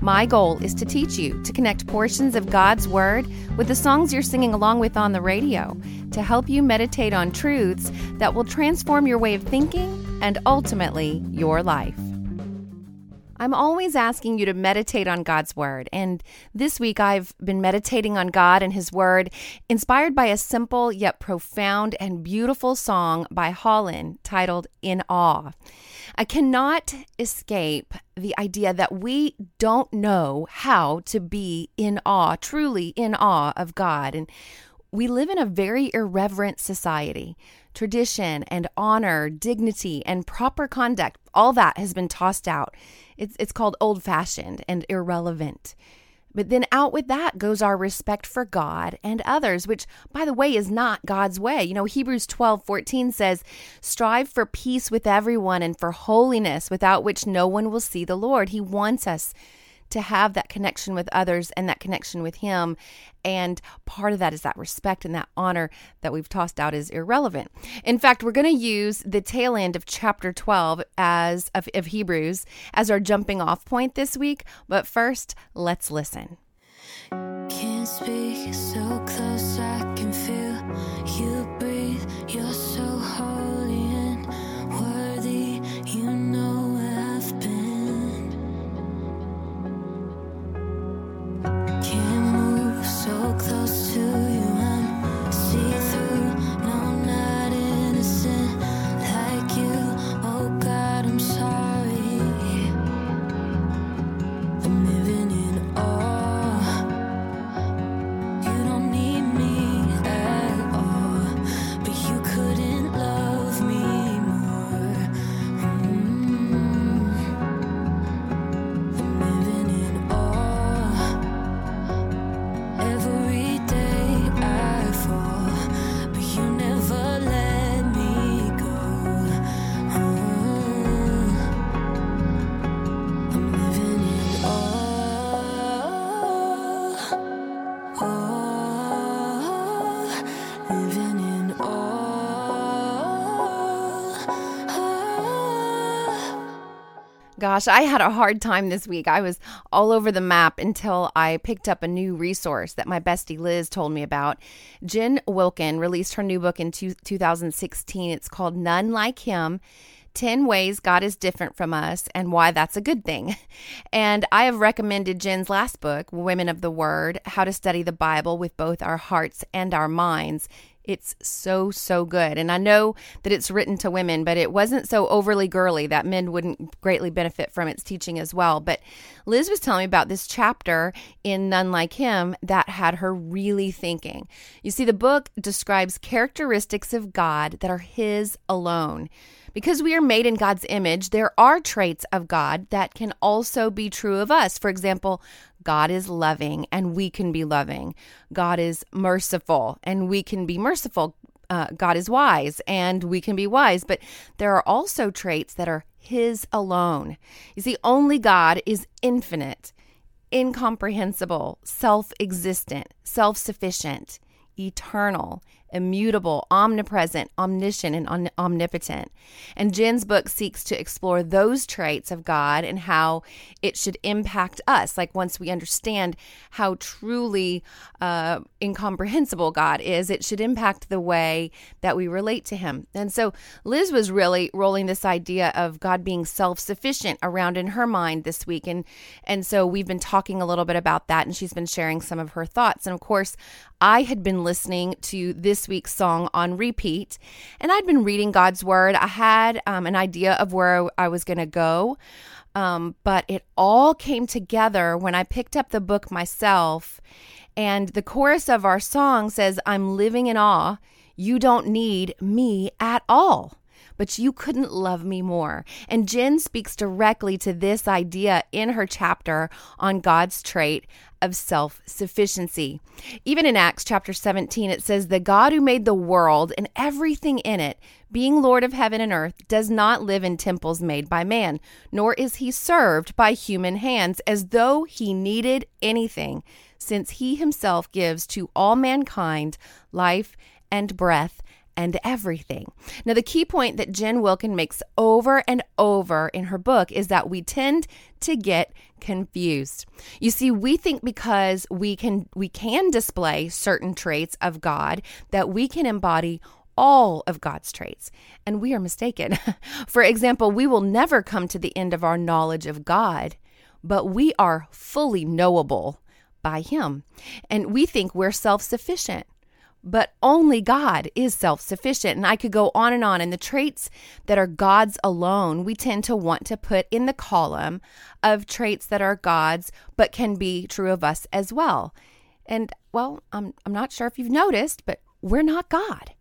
My goal is to teach you to connect portions of God's Word with the songs you're singing along with on the radio to help you meditate on truths that will transform your way of thinking and ultimately your life. I'm always asking you to meditate on God's Word, and this week I've been meditating on God and His Word, inspired by a simple yet profound and beautiful song by Hollyn titled In Awe. I cannot escape the idea that we don't know how to be in awe, truly in awe of God. And we live in a very irreverent society. Tradition and honor, dignity, and proper conduct, all that has been tossed out. It's, it's called old fashioned and irrelevant. But then out with that goes our respect for God and others, which, by the way, is not God's way. You know, Hebrews 12 14 says, Strive for peace with everyone and for holiness, without which no one will see the Lord. He wants us to have that connection with others and that connection with Him. And part of that is that respect and that honor that we've tossed out is irrelevant. In fact, we're going to use the tail end of chapter 12 as of, of Hebrews as our jumping off point this week. But first, let's listen. Can't speak so close, Gosh, I had a hard time this week. I was all over the map until I picked up a new resource that my bestie Liz told me about. Jen Wilkin released her new book in two, 2016. It's called None Like Him 10 Ways God is Different from Us and Why That's a Good Thing. And I have recommended Jen's last book, Women of the Word How to Study the Bible with Both Our Hearts and Our Minds. It's so, so good. And I know that it's written to women, but it wasn't so overly girly that men wouldn't greatly benefit from its teaching as well. But Liz was telling me about this chapter in None Like Him that had her really thinking. You see, the book describes characteristics of God that are His alone. Because we are made in God's image, there are traits of God that can also be true of us. For example, God is loving and we can be loving. God is merciful and we can be merciful. Uh, God is wise and we can be wise. But there are also traits that are His alone. You see, only God is infinite, incomprehensible, self existent, self sufficient, eternal, immutable, omnipresent, omniscient, and omnipotent. And Jen's book seeks to explore those traits of God and how it should impact us. Like once we understand how truly uh, incomprehensible God is, it should impact the way that we relate to Him. And so Liz was really rolling this idea of God being self sufficient around in her mind this week. And, and so we've been talking a little bit about that, and she's been sharing some of her thoughts. And of course, I had been listening to this week's song on repeat, and I'd been reading God's Word. I had um, an idea of where I was going to go, um, but it all came together when I picked up the book myself. And the chorus of our song says, I'm living in awe. You don't need me at all but you couldn't love me more. And Jen speaks directly to this idea in her chapter on God's trait of self sufficiency. Even in Acts chapter 17, it says, The God who made the world and everything in it, being Lord of heaven and earth, does not live in temples made by man, nor is he served by human hands as though he needed anything, since he himself gives to all mankind life and breath and everything. Now, the key point that Jen Wilkin makes over and over in her book is that we tend to get confused. You see, we think because we can we can display certain traits of God that we can embody all of God's traits, and we are mistaken. For example, we will never come to the end of our knowledge of God, but we are fully knowable by Him. And we think we're self sufficient but only God is self sufficient. And I could go on and on. And the traits that are God's alone, we tend to want to put in the column of traits that are God's, but can be true of us as well. And well, I'm, I'm not sure if you've noticed, but we're not God.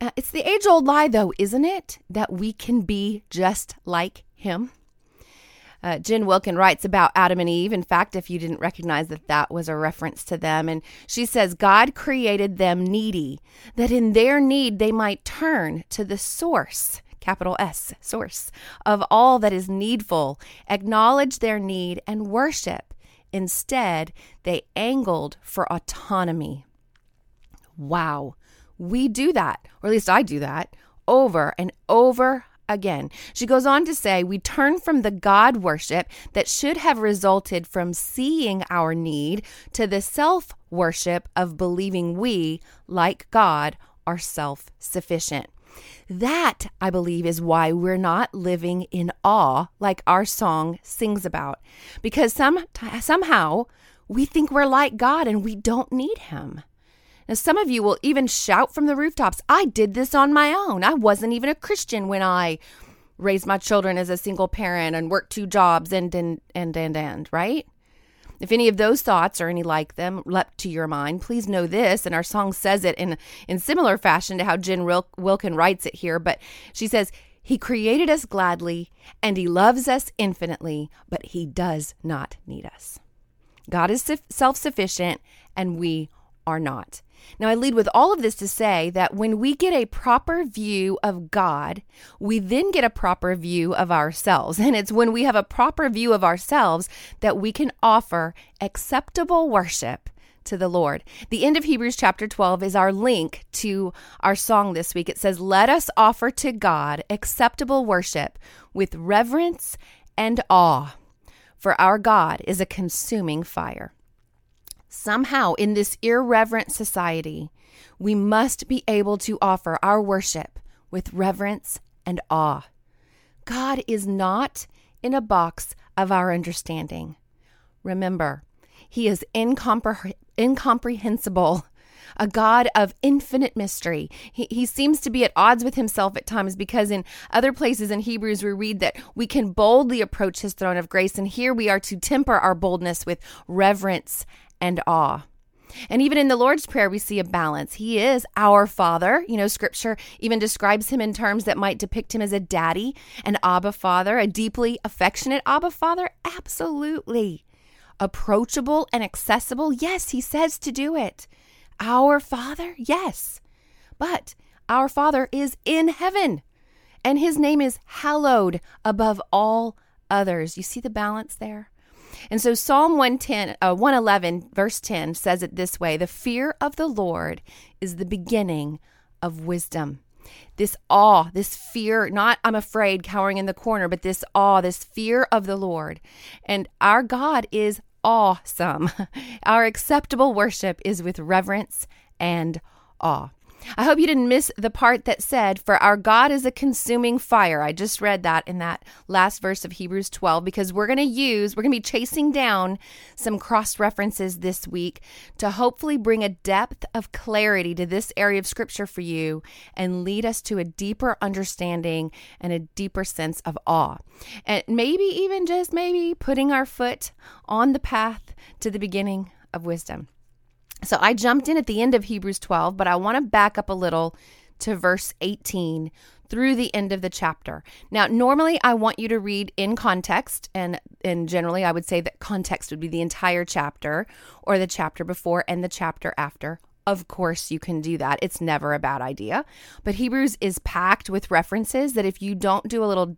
Uh, it's the age old lie, though, isn't it? That we can be just like Him. Uh, Jen Wilkin writes about Adam and Eve. In fact, if you didn't recognize that that was a reference to them, and she says, God created them needy, that in their need they might turn to the source capital S, source of all that is needful, acknowledge their need, and worship. Instead, they angled for autonomy. Wow, we do that, or at least I do that, over and over again. She goes on to say, We turn from the God worship that should have resulted from seeing our need to the self worship of believing we, like God, are self sufficient. That, I believe, is why we're not living in awe like our song sings about. Because some, somehow we think we're like God and we don't need Him. Now, some of you will even shout from the rooftops, I did this on my own. I wasn't even a Christian when I raised my children as a single parent and worked two jobs and, and, and, and, and, right? If any of those thoughts or any like them leapt to your mind, please know this, and our song says it in, in similar fashion to how Jen Wilkin writes it here, but she says, He created us gladly, and He loves us infinitely, but He does not need us. God is self sufficient, and we are not. Now, I lead with all of this to say that when we get a proper view of God, we then get a proper view of ourselves. And it's when we have a proper view of ourselves that we can offer acceptable worship to the Lord. The end of Hebrews chapter 12 is our link to our song this week. It says, Let us offer to God acceptable worship with reverence and awe, for our God is a consuming fire. Somehow, in this irreverent society, we must be able to offer our worship with reverence and awe. God is not in a box of our understanding. Remember, He is incompre- incomprehensible, a God of infinite mystery. He, he seems to be at odds with Himself at times because in other places in Hebrews we read that we can boldly approach His throne of grace, and here we are to temper our boldness with reverence and awe. And even in the Lord's Prayer, we see a balance. He is our Father. You know, Scripture even describes him in terms that might depict him as a daddy, an Abba Father, a deeply affectionate Abba Father. Absolutely. Approachable and accessible. Yes, he says to do it. Our Father. Yes. But our Father is in heaven, and his name is hallowed above all others. You see the balance there? And so Psalm 110, uh, 111, verse 10 says it this way The fear of the Lord is the beginning of wisdom. This awe, this fear, not I'm afraid cowering in the corner, but this awe, this fear of the Lord. And our God is awesome. Our acceptable worship is with reverence and awe. I hope you didn't miss the part that said, For our God is a consuming fire. I just read that in that last verse of Hebrews 12 because we're going to use, we're going to be chasing down some cross references this week to hopefully bring a depth of clarity to this area of scripture for you and lead us to a deeper understanding and a deeper sense of awe. And maybe even just maybe putting our foot on the path to the beginning of wisdom. So I jumped in at the end of Hebrews 12, but I want to back up a little to verse 18 through the end of the chapter. Now, normally I want you to read in context, and, and generally I would say that context would be the entire chapter or the chapter before and the chapter after of course, you can do that. It's never a bad idea. But Hebrews is packed with references that if you don't do a little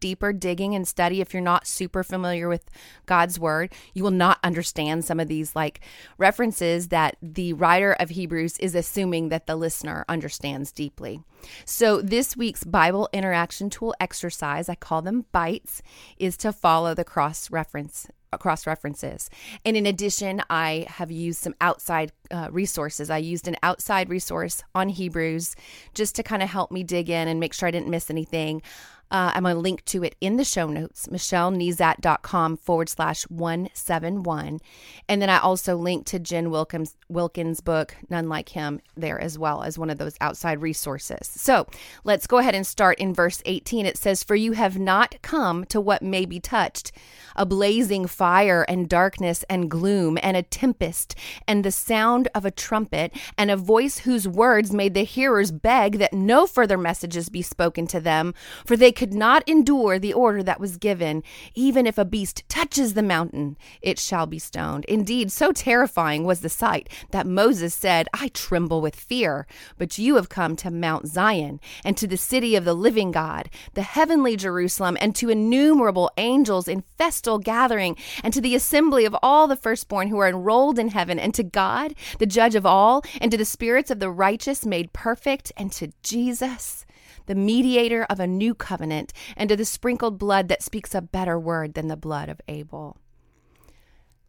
deeper digging and study, if you're not super familiar with God's word, you will not understand some of these like references that the writer of Hebrews is assuming that the listener understands deeply. So, this week's Bible interaction tool exercise, I call them bites, is to follow the cross reference cross references. And in addition, I have used some outside uh, resources. I used an outside resource on Hebrews just to kind of help me dig in and make sure I didn't miss anything. Uh, I'm going to link to it in the show notes, michellenezat.com forward slash 171. And then I also link to Jen Wilkins, Wilkins' book, None Like Him, there as well as one of those outside resources. So let's go ahead and start in verse 18. It says, For you have not come to what may be touched, a blazing fire and darkness and gloom and a tempest and the sound of a trumpet and a voice whose words made the hearers beg that no further messages be spoken to them, for they could not endure the order that was given. Even if a beast touches the mountain, it shall be stoned. Indeed, so terrifying was the sight that Moses said, I tremble with fear. But you have come to Mount Zion and to the city of the living God, the heavenly Jerusalem, and to innumerable angels in festal gathering, and to the assembly of all the firstborn who are enrolled in heaven, and to God, the judge of all, and to the spirits of the righteous made perfect, and to Jesus the mediator of a new covenant, and to the sprinkled blood that speaks a better word than the blood of Abel.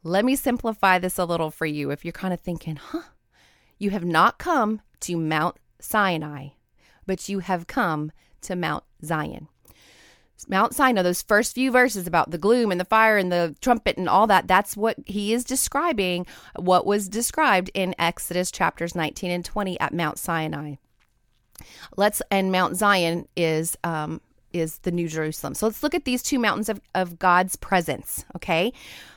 Let me simplify this a little for you if you're kind of thinking, huh? You have not come to Mount Sinai, but you have come to Mount Zion. Mount Sinai, those first few verses about the gloom and the fire and the trumpet and all that, that's what he is describing, what was described in Exodus chapters 19 and 20 at Mount Sinai. Let's and Mount Zion is um, is the New Jerusalem. So let's look at these two mountains of, of God's presence. Okay,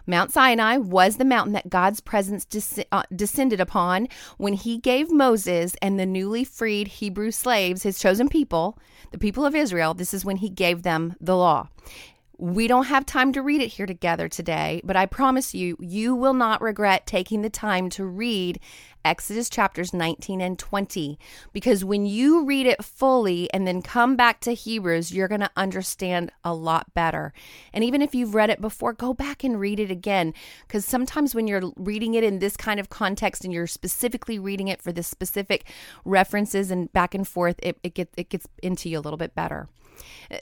Mount Sinai was the mountain that God's presence des- uh, descended upon when He gave Moses and the newly freed Hebrew slaves, His chosen people, the people of Israel. This is when He gave them the law. We don't have time to read it here together today, but I promise you, you will not regret taking the time to read Exodus chapters 19 and 20 because when you read it fully and then come back to Hebrews, you're going to understand a lot better. And even if you've read it before, go back and read it again because sometimes when you're reading it in this kind of context and you're specifically reading it for the specific references and back and forth, it, it, get, it gets into you a little bit better.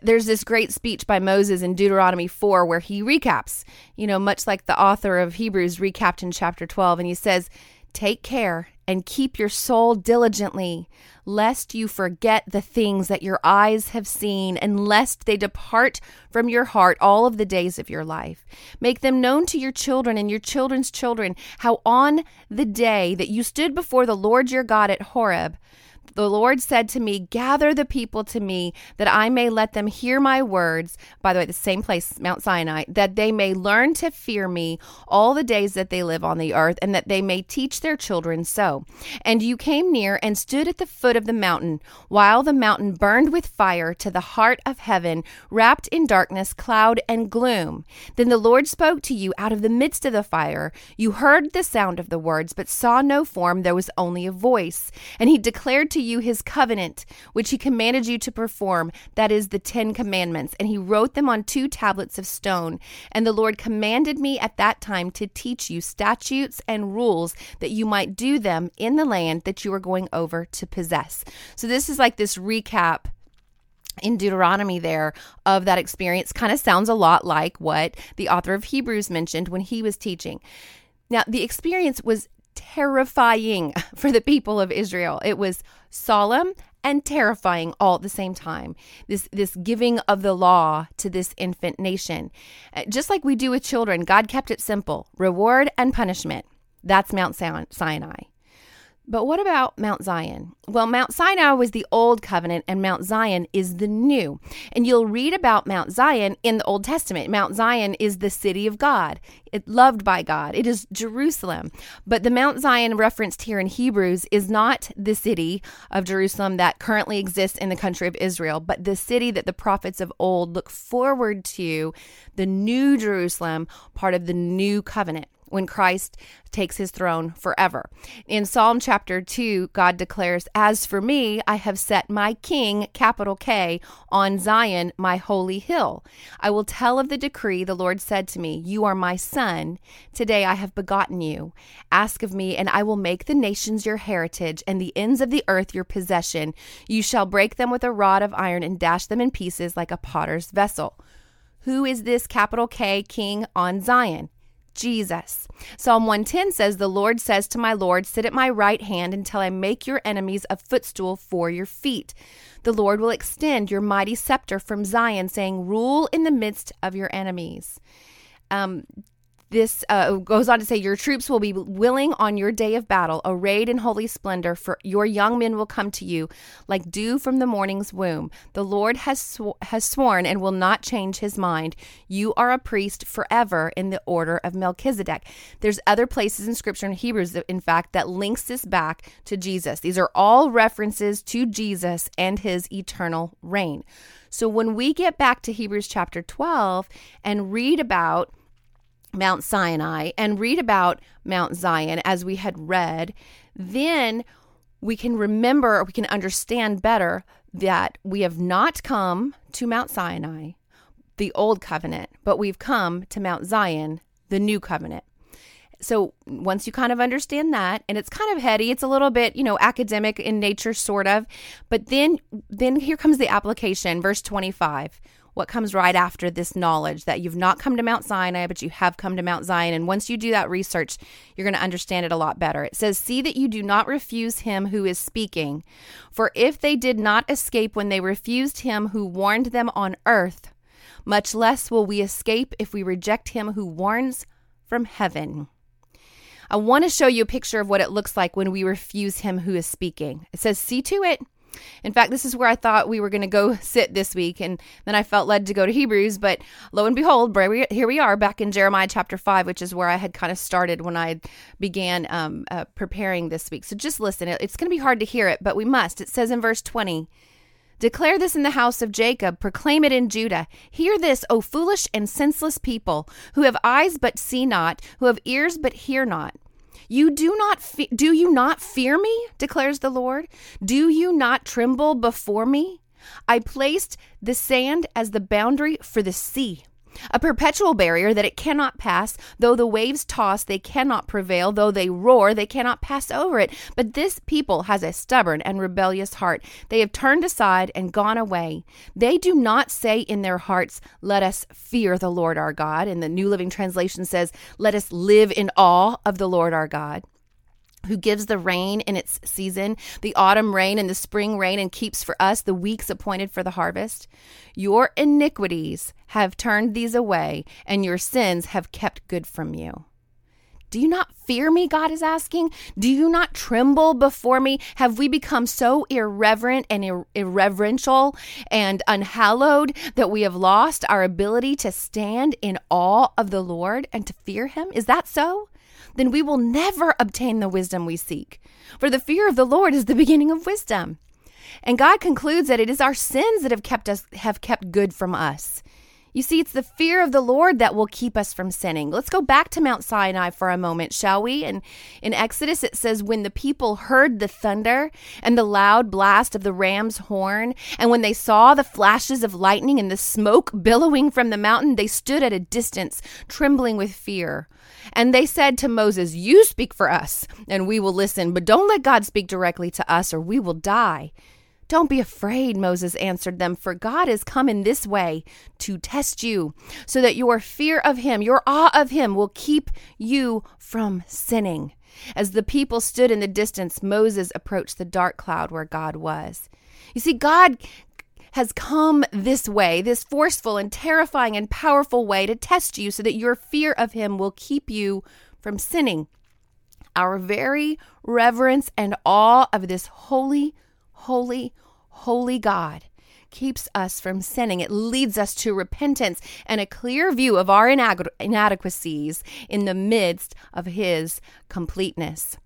There's this great speech by Moses in Deuteronomy 4 where he recaps, you know, much like the author of Hebrews recapped in chapter 12. And he says, Take care and keep your soul diligently, lest you forget the things that your eyes have seen, and lest they depart from your heart all of the days of your life. Make them known to your children and your children's children, how on the day that you stood before the Lord your God at Horeb, the Lord said to me, Gather the people to me, that I may let them hear my words. By the way, the same place, Mount Sinai, that they may learn to fear me all the days that they live on the earth, and that they may teach their children so. And you came near and stood at the foot of the mountain, while the mountain burned with fire to the heart of heaven, wrapped in darkness, cloud, and gloom. Then the Lord spoke to you out of the midst of the fire. You heard the sound of the words, but saw no form, there was only a voice. And he declared to you his covenant, which he commanded you to perform, that is the Ten Commandments. And he wrote them on two tablets of stone. And the Lord commanded me at that time to teach you statutes and rules that you might do them in the land that you are going over to possess. So this is like this recap in Deuteronomy there of that experience kind of sounds a lot like what the author of Hebrews mentioned when he was teaching. Now, the experience was terrifying for the people of Israel. It was solemn and terrifying all at the same time. This this giving of the law to this infant nation. Uh, just like we do with children, God kept it simple. Reward and punishment. That's Mount Sinai. But what about Mount Zion? Well, Mount Sinai was the old covenant and Mount Zion is the new. And you'll read about Mount Zion in the Old Testament. Mount Zion is the city of God, it loved by God. It is Jerusalem. But the Mount Zion referenced here in Hebrews is not the city of Jerusalem that currently exists in the country of Israel, but the city that the prophets of old look forward to, the new Jerusalem, part of the new covenant when Christ takes his throne forever. In Psalm chapter 2, God declares, As for me, I have set my king, capital K, on Zion, my holy hill. I will tell of the decree the Lord said to me, You are my son. Today I have begotten you. Ask of me, and I will make the nations your heritage, and the ends of the earth your possession. You shall break them with a rod of iron and dash them in pieces like a potter's vessel. Who is this capital K king on Zion? Jesus. Psalm 110 says, The Lord says to my Lord, Sit at my right hand until I make your enemies a footstool for your feet. The Lord will extend your mighty scepter from Zion, saying, Rule in the midst of your enemies. Um, this uh, goes on to say, Your troops will be willing on your day of battle, arrayed in holy splendor, for your young men will come to you like dew from the morning's womb. The Lord has, sw- has sworn and will not change his mind. You are a priest forever in the order of Melchizedek. There's other places in scripture in Hebrews, in fact, that links this back to Jesus. These are all references to Jesus and his eternal reign. So when we get back to Hebrews chapter 12 and read about Mount Sinai and read about Mount Zion as we had read, then we can remember we can understand better that we have not come to Mount Sinai, the old covenant, but we've come to Mount Zion, the new covenant. So once you kind of understand that, and it's kind of heady, it's a little bit, you know, academic in nature, sort of. But then, then here comes the application, verse 25 what comes right after this knowledge that you've not come to Mount Sinai, but you have come to Mount Zion. And once you do that research, you're going to understand it a lot better. It says, See that you do not refuse him who is speaking. For if they did not escape when they refused him who warned them on earth, much less will we escape if we reject him who warns from heaven. I want to show you a picture of what it looks like when we refuse him who is speaking. It says, See to it in fact, this is where I thought we were going to go sit this week, and then I felt led to go to Hebrews. But lo and behold, here we are back in Jeremiah chapter 5, which is where I had kind of started when I began um, uh, preparing this week. So just listen. It's going to be hard to hear it, but we must. It says in verse 20, Declare this in the house of Jacob, proclaim it in Judah. Hear this, O foolish and senseless people, who have eyes but see not, who have ears but hear not. You do not fe- do you not fear me, declares the Lord? Do you not tremble before me? I placed the sand as the boundary for the sea a perpetual barrier that it cannot pass. Though the waves toss, they cannot prevail. Though they roar, they cannot pass over it. But this people has a stubborn and rebellious heart. They have turned aside and gone away. They do not say in their hearts, Let us fear the Lord our God. And the New Living Translation says, Let us live in awe of the Lord our God who gives the rain in its season, the autumn rain and the spring rain, and keeps for us the weeks appointed for the harvest. Your iniquities have turned these away, and your sins have kept good from you. Do you not fear me? God is asking. Do you not tremble before me? Have we become so irreverent and ir- irreverential and unhallowed that we have lost our ability to stand in awe of the Lord and to fear him? Is that so? then we will never obtain the wisdom we seek. For the fear of the Lord is the beginning of wisdom. And God concludes that it is our sins that have kept us have kept good from us. You see, it's the fear of the Lord that will keep us from sinning. Let's go back to Mount Sinai for a moment, shall we? And in Exodus, it says, When the people heard the thunder and the loud blast of the ram's horn, and when they saw the flashes of lightning and the smoke billowing from the mountain, they stood at a distance, trembling with fear. And they said to Moses, You speak for us, and we will listen, but don't let God speak directly to us, or we will die. Don't be afraid, Moses answered them, for God has come in this way to test you, so that your fear of him, your awe of him, will keep you from sinning. As the people stood in the distance, Moses approached the dark cloud where God was. You see, God has come this way, this forceful and terrifying and powerful way to test you so that your fear of Him will keep you from sinning. Our very reverence and awe of this holy, holy, holy God keeps us from sinning. It leads us to repentance and a clear view of our inadequacies in the midst of His completeness.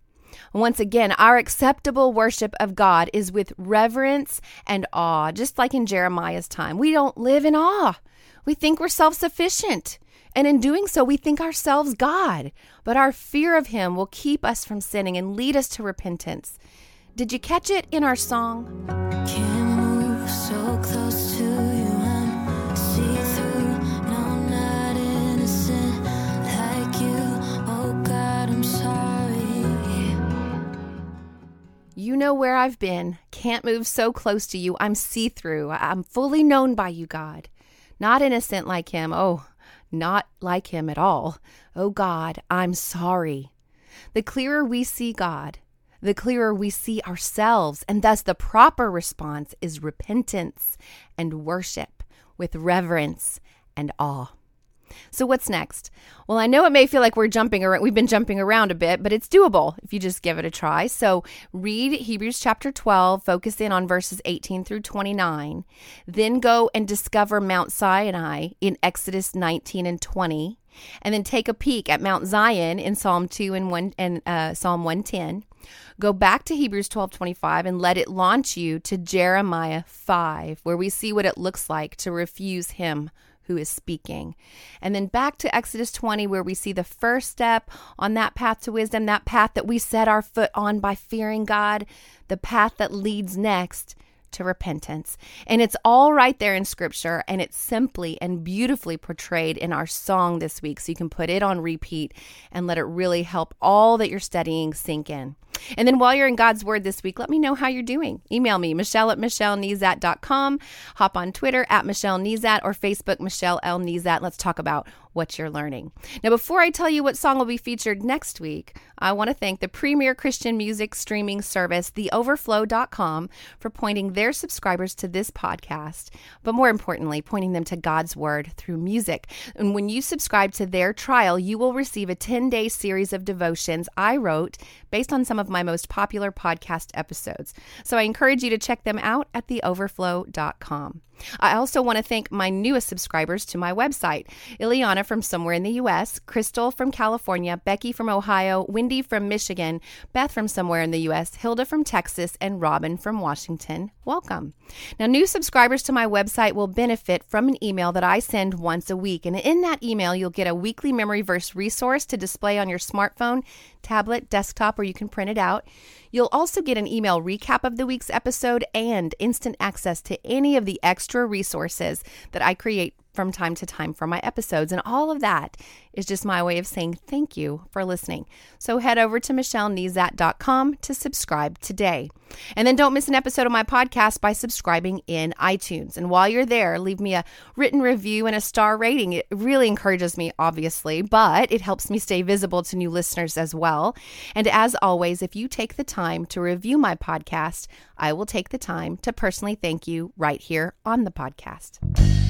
Once again, our acceptable worship of God is with reverence and awe, just like in Jeremiah's time. We don't live in awe. We think we're self sufficient. And in doing so, we think ourselves God. But our fear of Him will keep us from sinning and lead us to repentance. Did you catch it in our song? You know where I've been. Can't move so close to you. I'm see through. I'm fully known by you, God. Not innocent like him. Oh, not like him at all. Oh, God, I'm sorry. The clearer we see God, the clearer we see ourselves, and thus the proper response is repentance and worship with reverence and awe. So what's next? Well, I know it may feel like we're jumping around, we've been jumping around a bit, but it's doable if you just give it a try. So read Hebrews chapter 12, focus in on verses 18 through 29, then go and discover Mount Sinai in Exodus 19 and 20, and then take a peek at Mount Zion in Psalm 2 and 1 and uh, Psalm 110. Go back to Hebrews 12 25 and let it launch you to Jeremiah 5, where we see what it looks like to refuse him who is speaking. And then back to Exodus 20, where we see the first step on that path to wisdom, that path that we set our foot on by fearing God, the path that leads next to repentance. And it's all right there in scripture, and it's simply and beautifully portrayed in our song this week. So you can put it on repeat and let it really help all that you're studying sink in. And then while you're in God's Word this week, let me know how you're doing. Email me, Michelle at MichelleNezat.com. Hop on Twitter at Michelle Nezat or Facebook, Michelle L. Nezat. Let's talk about what you're learning. Now, before I tell you what song will be featured next week, I want to thank the premier Christian music streaming service, theoverflow.com, for pointing their subscribers to this podcast, but more importantly, pointing them to God's Word through music. And when you subscribe to their trial, you will receive a 10 day series of devotions I wrote based on some of my most popular podcast episodes. So I encourage you to check them out at theoverflow.com. I also want to thank my newest subscribers to my website Ileana from somewhere in the US, Crystal from California, Becky from Ohio, Wendy from Michigan, Beth from somewhere in the US, Hilda from Texas, and Robin from Washington. Welcome. Now, new subscribers to my website will benefit from an email that I send once a week. And in that email, you'll get a weekly memory verse resource to display on your smartphone, tablet, desktop, or you can print it out. You'll also get an email recap of the week's episode and instant access to any of the extra resources that I create from time to time for my episodes. And all of that is just my way of saying thank you for listening. So head over to michellenezat.com to subscribe today. And then don't miss an episode of my podcast by subscribing in iTunes. And while you're there, leave me a written review and a star rating. It really encourages me, obviously, but it helps me stay visible to new listeners as well. And as always, if you take the time to review my podcast, I will take the time to personally thank you right here on the podcast.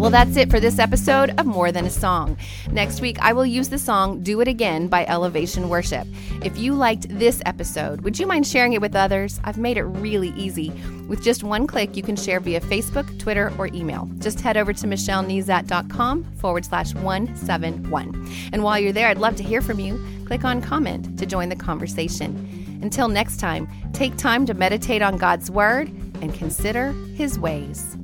Well, that's it for this episode of More Than a Song. Next week, I will use the song Do It Again by Elevation Worship. If you liked this episode, would you mind sharing it with others? I've made it really easy. With just one click, you can share via Facebook, Twitter, or email. Just head over to michellenezat.com forward slash 171. And while you're there, I'd love to hear from you. Click on comment to join the conversation. Until next time, take time to meditate on God's Word and consider His ways.